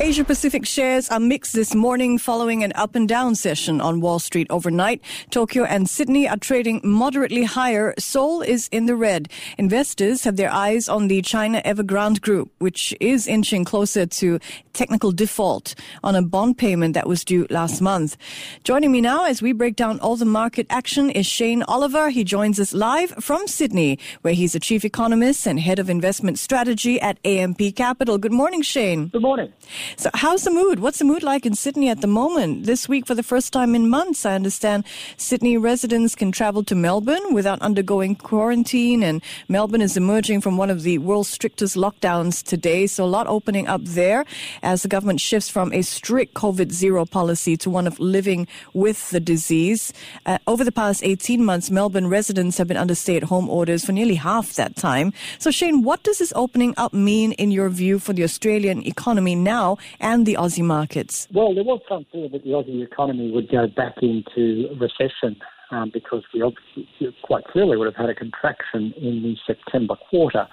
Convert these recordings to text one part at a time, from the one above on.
Asia Pacific shares are mixed this morning following an up and down session on Wall Street overnight. Tokyo and Sydney are trading moderately higher. Seoul is in the red. Investors have their eyes on the China Evergrande Group, which is inching closer to technical default on a bond payment that was due last month. Joining me now as we break down all the market action is Shane Oliver. He joins us live from Sydney, where he's a chief economist and head of investment strategy at AMP Capital. Good morning, Shane. Good morning. So, how's the mood? What's the mood like in Sydney at the moment? This week, for the first time in months, I understand Sydney residents can travel to Melbourne without undergoing quarantine, and Melbourne is emerging from one of the world's strictest lockdowns today. So, a lot opening up there as the government shifts from a strict COVID zero policy to one of living with the disease. Uh, over the past 18 months, Melbourne residents have been under stay at home orders for nearly half that time. So, Shane, what does this opening up mean in your view for the Australian economy now and the Aussie markets? Well, there was some fear that the Aussie economy would go back into recession um, because we obviously quite clearly would have had a contraction in the September quarter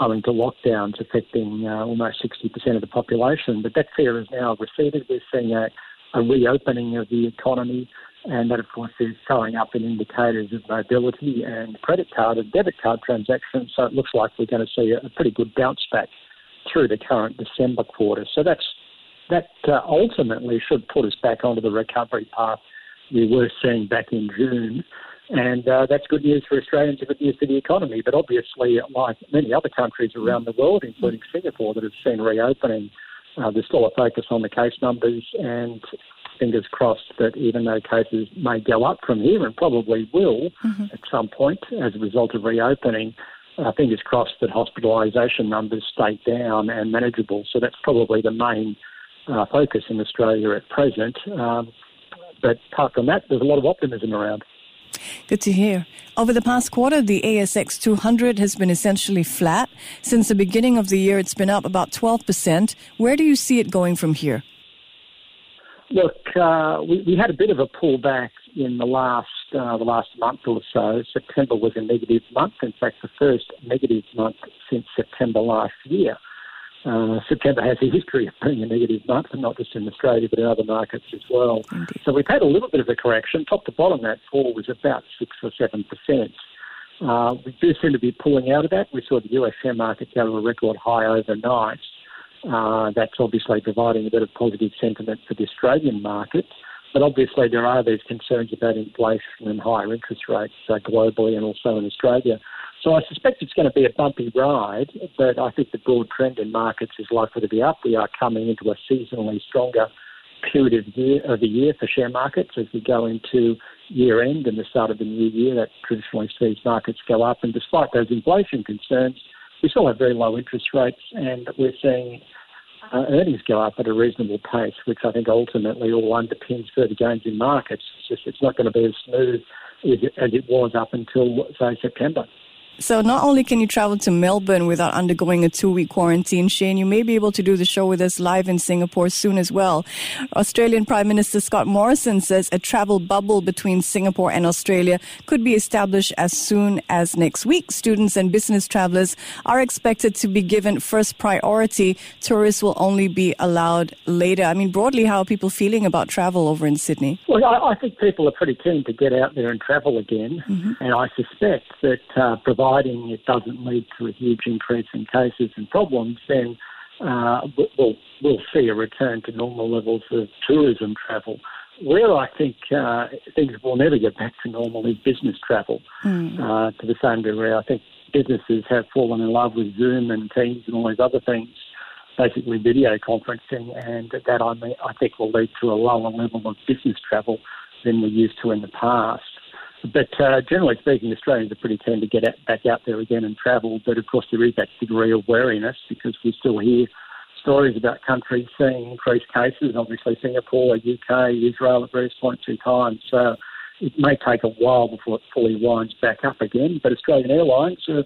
owing to lockdowns affecting uh, almost 60% of the population. But that fear has now receded. We're seeing a, a reopening of the economy. And that, of course, is showing up in indicators of mobility and credit card and debit card transactions. So it looks like we're going to see a pretty good bounce back through the current December quarter. So that's that uh, ultimately should put us back onto the recovery path we were seeing back in June. And uh, that's good news for Australians and good news for the economy. But obviously, like many other countries around the world, including Singapore, that have seen reopening, uh, there's still a focus on the case numbers and fingers crossed that even though cases may go up from here and probably will mm-hmm. at some point as a result of reopening, uh, fingers crossed that hospitalisation numbers stay down and manageable. So that's probably the main uh, focus in Australia at present. Um, but apart from that, there's a lot of optimism around. Good to hear. Over the past quarter, the ASX 200 has been essentially flat. Since the beginning of the year, it's been up about 12%. Where do you see it going from here? Look, uh, we, we, had a bit of a pullback in the last uh, the last month or so. September was a negative month. In fact, the first negative month since September last year. Uh, September has a history of being a negative month, and not just in Australia, but in other markets as well. Indeed. So we've had a little bit of a correction. Top to bottom, that fall was about 6 or 7%. Uh, we do seem to be pulling out of that. We saw the US share market go to a record high overnight. Uh, that's obviously providing a bit of positive sentiment for the Australian market. But obviously, there are these concerns about inflation and higher interest rates uh, globally and also in Australia. So I suspect it's going to be a bumpy ride, but I think the broad trend in markets is likely to be up. We are coming into a seasonally stronger period of, year, of the year for share markets as we go into year end and the start of the new year. That traditionally sees markets go up. And despite those inflation concerns, we still have very low interest rates and we're seeing uh, earnings go up at a reasonable pace, which I think ultimately all underpins further gains in markets. It's just it's not going to be as smooth as it, as it was up until, say, September. So not only can you travel to Melbourne without undergoing a two-week quarantine, Shane, you may be able to do the show with us live in Singapore soon as well. Australian Prime Minister Scott Morrison says a travel bubble between Singapore and Australia could be established as soon as next week. Students and business travelers are expected to be given first priority. Tourists will only be allowed later. I mean, broadly, how are people feeling about travel over in Sydney? Well, I, I think people are pretty keen to get out there and travel again, mm-hmm. and I suspect that uh, providing it doesn't lead to a huge increase in cases and problems, then uh, we'll, we'll see a return to normal levels of tourism travel. Where I think uh, things will never get back to normal is business travel mm. uh, to the same degree. I think businesses have fallen in love with Zoom and Teams and all these other things, basically video conferencing, and that I, mean, I think will lead to a lower level of business travel than we used to in the past. But uh, generally speaking, Australians are pretty keen to get out, back out there again and travel. But of course, there is that degree of wariness because we still hear stories about countries seeing increased cases. Obviously, Singapore, UK, Israel at various points in time. So it may take a while before it fully winds back up again. But Australian Airlines are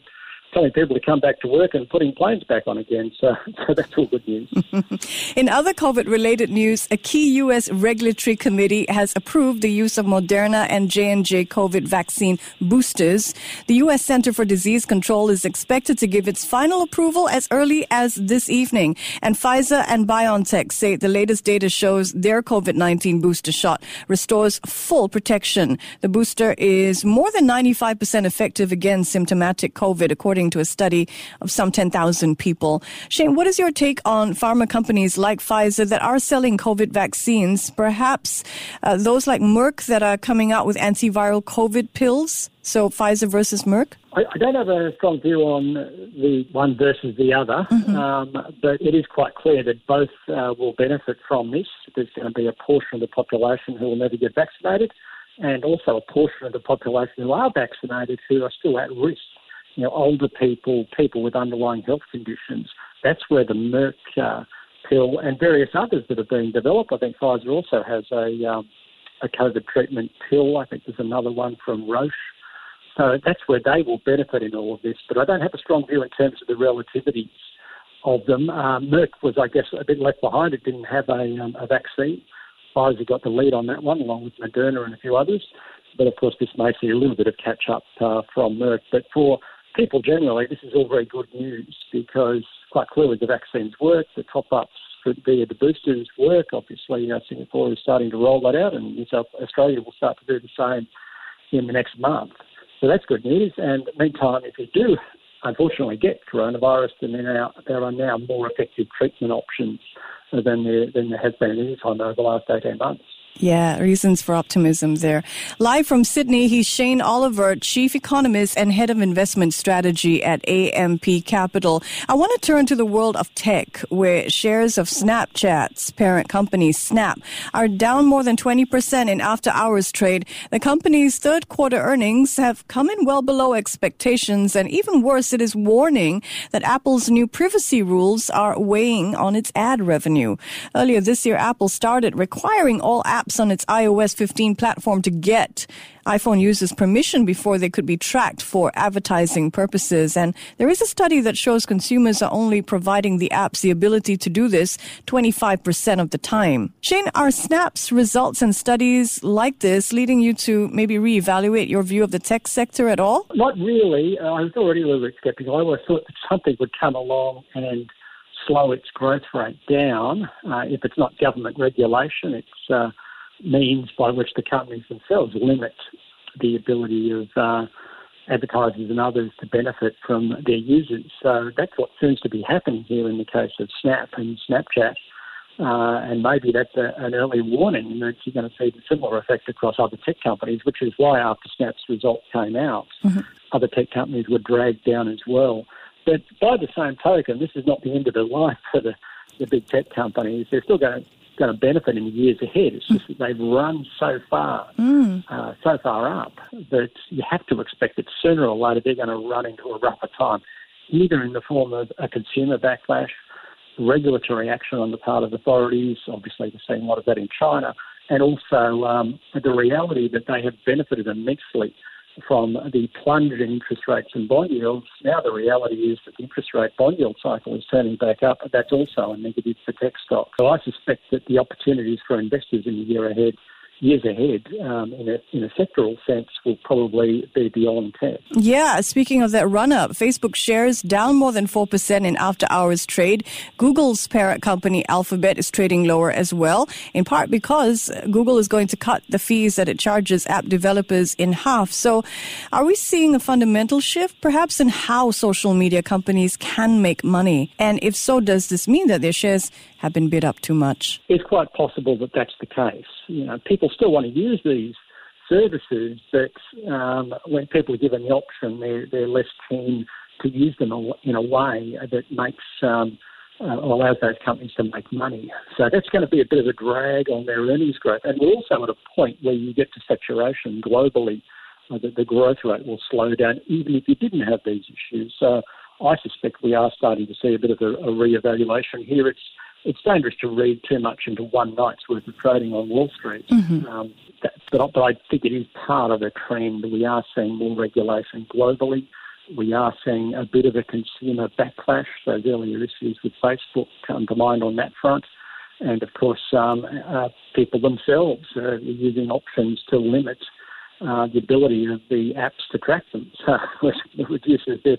telling people to come back to work and putting planes back on again. So, so that's all good news. In other COVID-related news, a key U.S. regulatory committee has approved the use of Moderna and J&J COVID vaccine boosters. The U.S. Center for Disease Control is expected to give its final approval as early as this evening. And Pfizer and BioNTech say the latest data shows their COVID-19 booster shot restores full protection. The booster is more than 95% effective against symptomatic COVID, according according to a study of some 10,000 people. Shane, what is your take on pharma companies like Pfizer that are selling COVID vaccines? Perhaps uh, those like Merck that are coming out with antiviral COVID pills? So Pfizer versus Merck? I, I don't have a strong view on the one versus the other, mm-hmm. um, but it is quite clear that both uh, will benefit from this. There's going to be a portion of the population who will never get vaccinated, and also a portion of the population who are vaccinated who are still at risk you know, older people, people with underlying health conditions. That's where the Merck uh, pill and various others that are being developed. I think Pfizer also has a um, a COVID treatment pill. I think there's another one from Roche. So that's where they will benefit in all of this. But I don't have a strong view in terms of the relativities of them. Uh, Merck was, I guess, a bit left behind. It didn't have a, um, a vaccine. Pfizer got the lead on that one, along with Moderna and a few others. But of course, this may see a little bit of catch up uh, from Merck. But for people generally, this is all very good news because quite clearly the vaccines work, the top ups via the boosters work. Obviously, you know, Singapore is starting to roll that out, and New South Australia will start to do the same in the next month. So that's good news. And meantime, if you do unfortunately get coronavirus, then there are, there are now more effective treatment options than there, than there has been any time over the last 18 months. Yeah, reasons for optimism there. Live from Sydney, he's Shane Oliver, Chief Economist and Head of Investment Strategy at AMP Capital. I want to turn to the world of tech, where shares of Snapchat's parent company, Snap, are down more than 20% in after hours trade. The company's third quarter earnings have come in well below expectations, and even worse, it is warning that Apple's new privacy rules are weighing on its ad revenue. Earlier this year, Apple started requiring all apps apps on its iOS 15 platform to get iPhone users permission before they could be tracked for advertising purposes. And there is a study that shows consumers are only providing the apps the ability to do this 25% of the time. Shane, are Snap's results and studies like this leading you to maybe reevaluate your view of the tech sector at all? Not really. Uh, I was already a little bit skeptical. I always thought that something would come along and slow its growth rate down. Uh, if it's not government regulation, it's uh, means by which the companies themselves limit the ability of uh, advertisers and others to benefit from their users. So that's what seems to be happening here in the case of Snap and Snapchat. Uh, and maybe that's a, an early warning that you're going to see the similar effect across other tech companies, which is why after Snap's results came out, mm-hmm. other tech companies were dragged down as well. But by the same token, this is not the end of the line for the, the big tech companies. They're still going to going to benefit in the years ahead. It's just that they've run so far, mm. uh, so far up that you have to expect that sooner or later they're going to run into a rougher time, either in the form of a consumer backlash, regulatory action on the part of authorities. Obviously, we're seeing a lot of that in China, and also um, the reality that they have benefited immensely from the plunge in interest rates and bond yields. Now the reality is that the interest rate bond yield cycle is turning back up. That's also a negative for tech stocks. So I suspect that the opportunities for investors in the year ahead years ahead um, in, a, in a sectoral sense will probably be beyond 10. Yeah, speaking of that run up, Facebook shares down more than 4% in after hours trade. Google's parent company Alphabet is trading lower as well, in part because Google is going to cut the fees that it charges app developers in half. So, are we seeing a fundamental shift perhaps in how social media companies can make money? And if so, does this mean that their shares have been bid up too much? It's quite possible that that's the case. You know, people still want to use these services, but um, when people are given the option, they're, they're less keen to use them in a way that makes um, uh, allows those companies to make money. So that's going to be a bit of a drag on their earnings growth. And we're also at a point where you get to saturation globally, uh, that the growth rate will slow down, even if you didn't have these issues. So I suspect we are starting to see a bit of a, a re-evaluation here. It's it's dangerous to read too much into one night's worth of trading on Wall Street. Mm-hmm. Um, that, but, but I think it is part of a trend. We are seeing more regulation globally. We are seeing a bit of a consumer backlash. Those earlier issues with Facebook come to mind on that front. And of course, um, uh, people themselves are using options to limit uh, the ability of the apps to track them, so it reduces their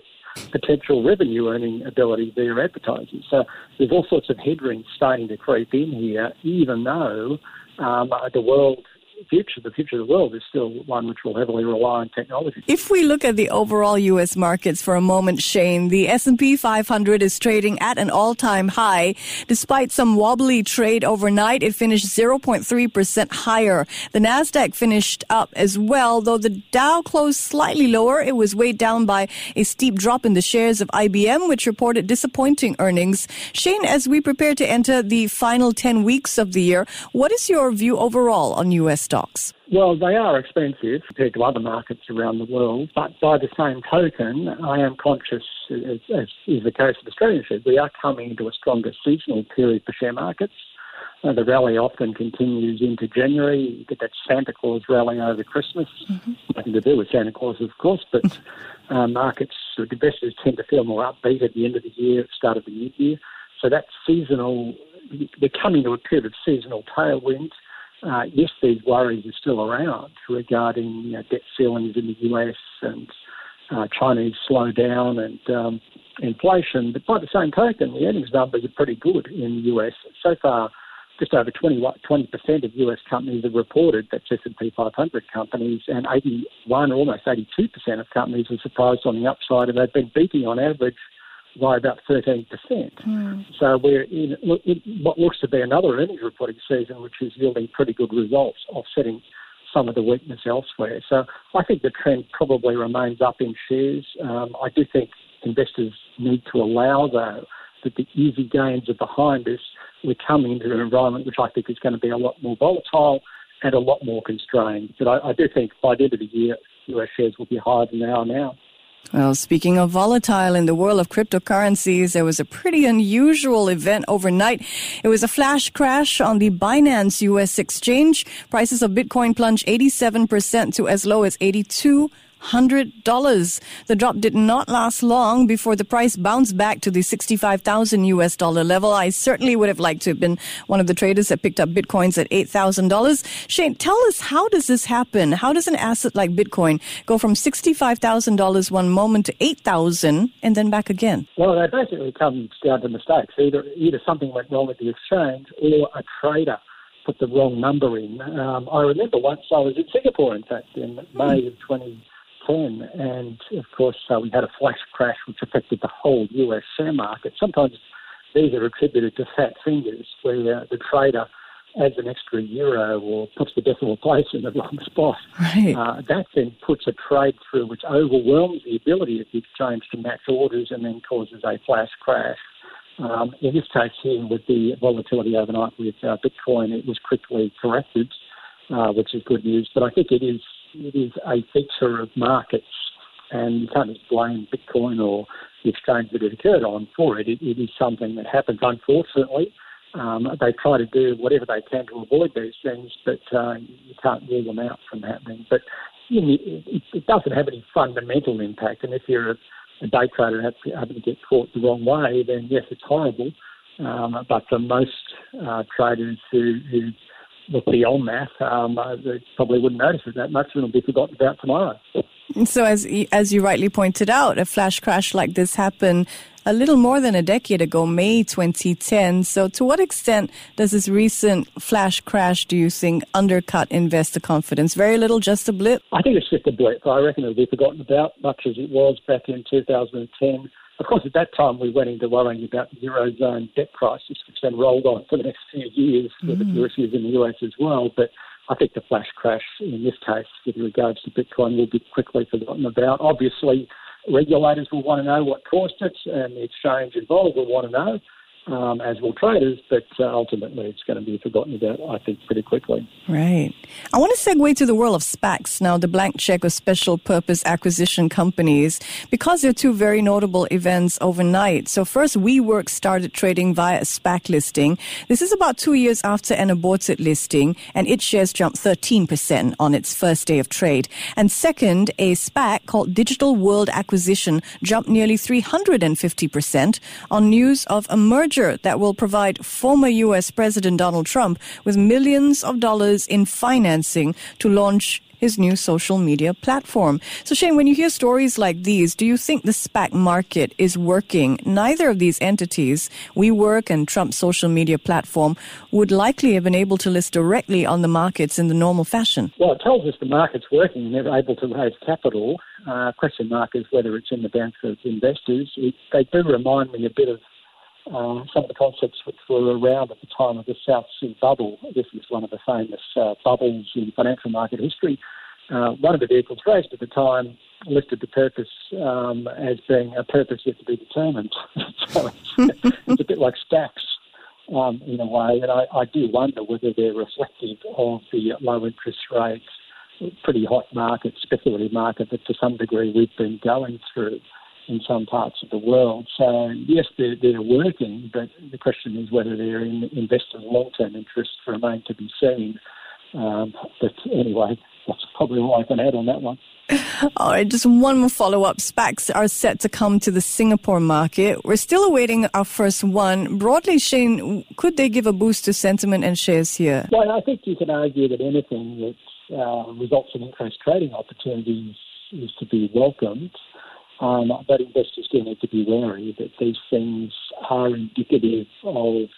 potential revenue earning ability their advertisers. So there's all sorts of headwinds starting to creep in here, even though um, the world future, the future of the world is still one which will heavily rely on technology. If we look at the overall U.S. markets for a moment, Shane, the S&P 500 is trading at an all-time high. Despite some wobbly trade overnight, it finished 0.3% higher. The Nasdaq finished up as well, though the Dow closed slightly lower. It was weighed down by a steep drop in the shares of IBM, which reported disappointing earnings. Shane, as we prepare to enter the final 10 weeks of the year, what is your view overall on U.S stocks? Well, they are expensive compared to other markets around the world, but by the same token, I am conscious, as, as is the case with Australian shares, we are coming into a stronger seasonal period for share markets. Uh, the rally often continues into January. You get that Santa Claus rally over Christmas. Mm-hmm. Nothing to do with Santa Claus, of course, but uh, markets, investors tend to feel more upbeat at the end of the year, start of the new year. So that seasonal, we're coming to a period of seasonal tailwinds uh, yes, these worries are still around regarding you know, debt ceilings in the US and uh, Chinese slowdown and um, inflation. But by the same token, the earnings numbers are pretty good in the US. So far, just over 20, percent of US companies have reported, that's S&P 500 companies, and 81 or almost 82% of companies are surprised on the upside, and they've been beating on average by about 13%. Mm. So we're in, what looks to be another earnings reporting season, which is yielding pretty good results, offsetting some of the weakness elsewhere. So I think the trend probably remains up in shares. Um, I do think investors need to allow, though, that the easy gains are behind us. We're coming into an environment which I think is going to be a lot more volatile and a lot more constrained. But I, I do think by the end of the year, US shares will be higher than they are now. Well, speaking of volatile in the world of cryptocurrencies, there was a pretty unusual event overnight. It was a flash crash on the Binance US exchange. Prices of Bitcoin plunged 87% to as low as 82 $100. The drop did not last long before the price bounced back to the 65,000 US dollar level. I certainly would have liked to have been one of the traders that picked up Bitcoins at $8,000. Shane, tell us how does this happen? How does an asset like Bitcoin go from $65,000 one moment to 8,000 and then back again? Well, that basically comes down to mistakes. Either, either something went wrong with the exchange or a trader put the wrong number in. Um, I remember once I was in Singapore, in fact, in May of 20, 10. And of course, uh, we had a flash crash which affected the whole US share market. Sometimes these are attributed to fat fingers, where uh, the trader adds an extra euro or puts the decimal place in the wrong spot. Right. Uh, that then puts a trade through which overwhelms the ability of the exchange to match orders and then causes a flash crash. Um, in this case here, with the volatility overnight with uh, Bitcoin, it was quickly corrected, uh, which is good news. But I think it is it is a feature of markets, and you can't just blame Bitcoin or the exchange that it occurred on for it. It, it is something that happens, unfortunately. Um, they try to do whatever they can to avoid these things, but uh, you can't rule them out from happening. But you know, it, it, doesn't have any fundamental impact. And if you're a, a day trader and happen to get caught the wrong way, then yes, it's horrible. Um, but for most uh, traders who, who look beyond that, um, they probably wouldn't notice it that much and it'll be forgotten about tomorrow. So, as as you rightly pointed out, a flash crash like this happened a little more than a decade ago, May 2010. So, to what extent does this recent flash crash, do you think, undercut investor confidence? Very little, just a blip? I think it's just a blip. I reckon it'll be forgotten about, much as it was back in 2010. Of course, at that time, we went into worrying about the Eurozone debt crisis, which then rolled on for the next few years mm. with the issues in the US as well. But I think the flash crash in this case, with regards to Bitcoin, will be quickly forgotten about. Obviously, regulators will want to know what caused it, and the exchange involved will want to know. Um, as will traders, but uh, ultimately it's going to be forgotten about, I think, pretty quickly. Right. I want to segue to the world of SPACs now, the blank check or special purpose acquisition companies, because there are two very notable events overnight. So first, WeWork started trading via a SPAC listing. This is about two years after an aborted listing, and its shares jumped 13% on its first day of trade. And second, a SPAC called Digital World Acquisition jumped nearly 350% on news of a merger that will provide former U.S. President Donald Trump with millions of dollars in financing to launch his new social media platform. So, Shane, when you hear stories like these, do you think the SPAC market is working? Neither of these entities, WeWork and Trump's social media platform, would likely have been able to list directly on the markets in the normal fashion. Well, it tells us the market's working and they're able to raise capital. Uh, question mark is whether it's in the banks of investors. It, they do remind me a bit of uh, some of the concepts which were around at the time of the South Sea bubble. This is one of the famous uh, bubbles in financial market history. Uh, one of the vehicles raised at the time listed the purpose um, as being a purpose yet to be determined. so it's, it's, a bit like SPACs um, in a way, and I, I do wonder whether they're reflective of the low interest rates, pretty hot market, speculative market that to some degree we've been going through in some parts of the world. So yes, they're, they're working, but the question is whether they're in investors' long-term interests remain to be seen. Um, but anyway, that's probably all I can add on that one. All right, just one more follow up. SPACs are set to come to the Singapore market. We're still awaiting our first one. Broadly, Shane, could they give a boost to sentiment and shares here? Well, I think you can argue that anything that uh, results in increased trading opportunities is to be welcomed. Um, but investors do need to be wary that these things are indicative of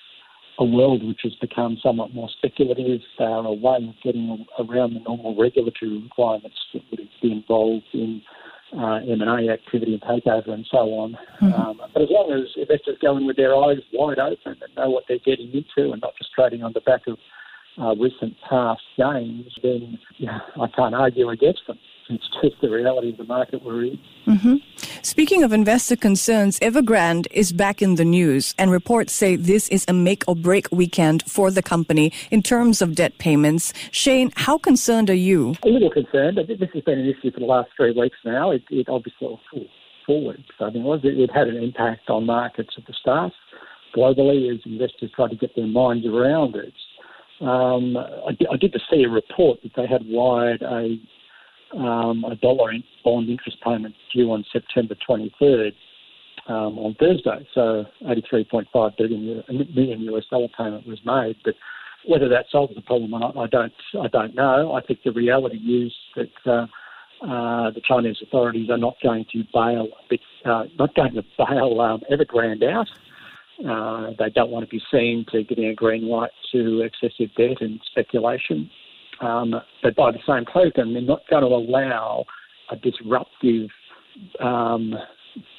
a world which has become somewhat more speculative. They are a way of getting around the normal regulatory requirements that would be involved in uh, M&A activity and takeover and so on. Mm-hmm. Um, but as long as investors go in with their eyes wide open and know what they're getting into and not just trading on the back of uh, recent past gains, then yeah, I can't argue against them. It's just the reality of the market we're in. Mm-hmm. Speaking of investor concerns, Evergrande is back in the news, and reports say this is a make or break weekend for the company in terms of debt payments. Shane, how concerned are you? A little concerned. This has been an issue for the last three weeks now. It, it obviously, four weeks, I mean, it was, it, it had an impact on markets at the start globally as investors tried to get their minds around it. Um, I, I, did see a report that they had wired a um, a dollar in bond interest payment due on September 23rd um, on Thursday. So 83.5 billion million US dollar payment was made, but whether that solves the problem or not, I don't. I don't know. I think the reality is that uh, uh, the Chinese authorities are not going to bail, uh, not going to bail um, Evergrande out. Uh, they don't want to be seen to getting a green light to excessive debt and speculation. Um, but by the same token, they're not going to allow a disruptive um,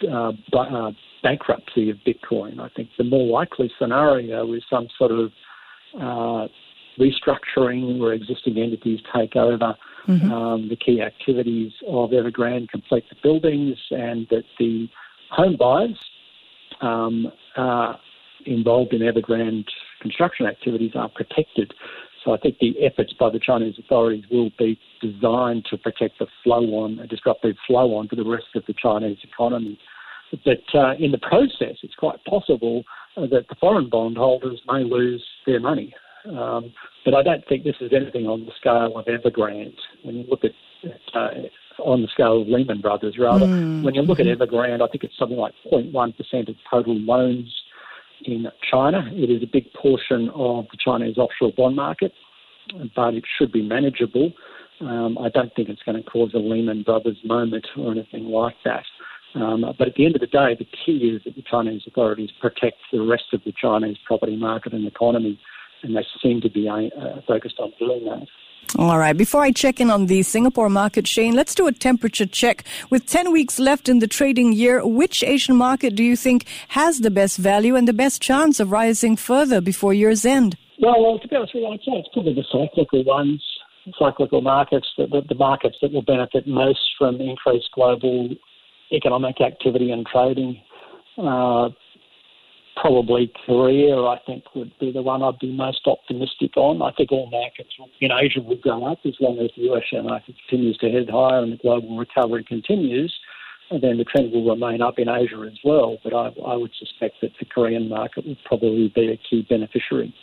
uh, uh, bankruptcy of Bitcoin. I think the more likely scenario is some sort of uh, restructuring where existing entities take over mm-hmm. um, the key activities of Evergrande, complete the buildings, and that the home buyers um, involved in Evergrande construction activities are protected so I think the efforts by the Chinese authorities will be designed to protect the flow on, a disruptive flow on to the rest of the Chinese economy. But uh, in the process, it's quite possible that the foreign bondholders may lose their money. Um, but I don't think this is anything on the scale of Evergrande. When you look at, uh, on the scale of Lehman Brothers, rather, mm. when you look at Evergrande, I think it's something like 0.1% of total loans in China. It is a big portion of the Chinese offshore bond market, but it should be manageable. Um, I don't think it's going to cause a Lehman Brothers moment or anything like that. Um, but at the end of the day, the key is that the Chinese authorities protect the rest of the Chinese property market and economy, and they seem to be uh, focused on doing that. All right. Before I check in on the Singapore market, Shane, let's do a temperature check. With 10 weeks left in the trading year, which Asian market do you think has the best value and the best chance of rising further before year's end? Well, well to be honest with you, I'd say it's probably the cyclical ones, cyclical markets, the, the, the markets that will benefit most from increased global economic activity and trading. Uh, probably Korea, I think, would be the one I'd be most optimistic on. I think all markets in Asia will go up as long as the US share market continues to head higher and the global recovery continues. And then the trend will remain up in Asia as well. But I, I would suspect that the Korean market would probably be a key beneficiary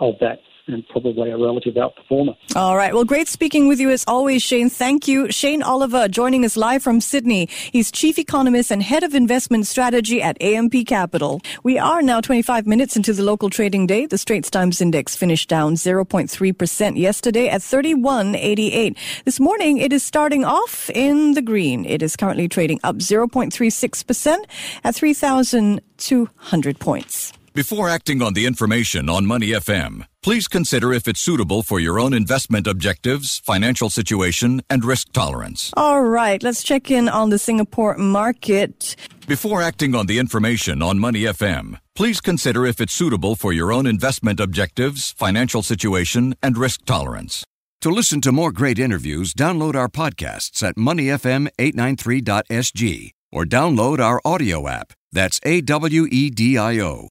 of that and probably a relative outperformer. All right. Well, great speaking with you as always, Shane. Thank you. Shane Oliver joining us live from Sydney. He's Chief Economist and Head of Investment Strategy at AMP Capital. We are now 25 minutes into the local trading day. The Straits Times Index finished down 0.3% yesterday at 31.88. This morning, it is starting off in the green. It is currently trading up 0.36% at 3,200 points. Before acting on the information on Money FM, please consider if it's suitable for your own investment objectives, financial situation, and risk tolerance. All right, let's check in on the Singapore market. Before acting on the information on Money FM, please consider if it's suitable for your own investment objectives, financial situation, and risk tolerance. To listen to more great interviews, download our podcasts at moneyfm893.sg or download our audio app. That's A W E D I O.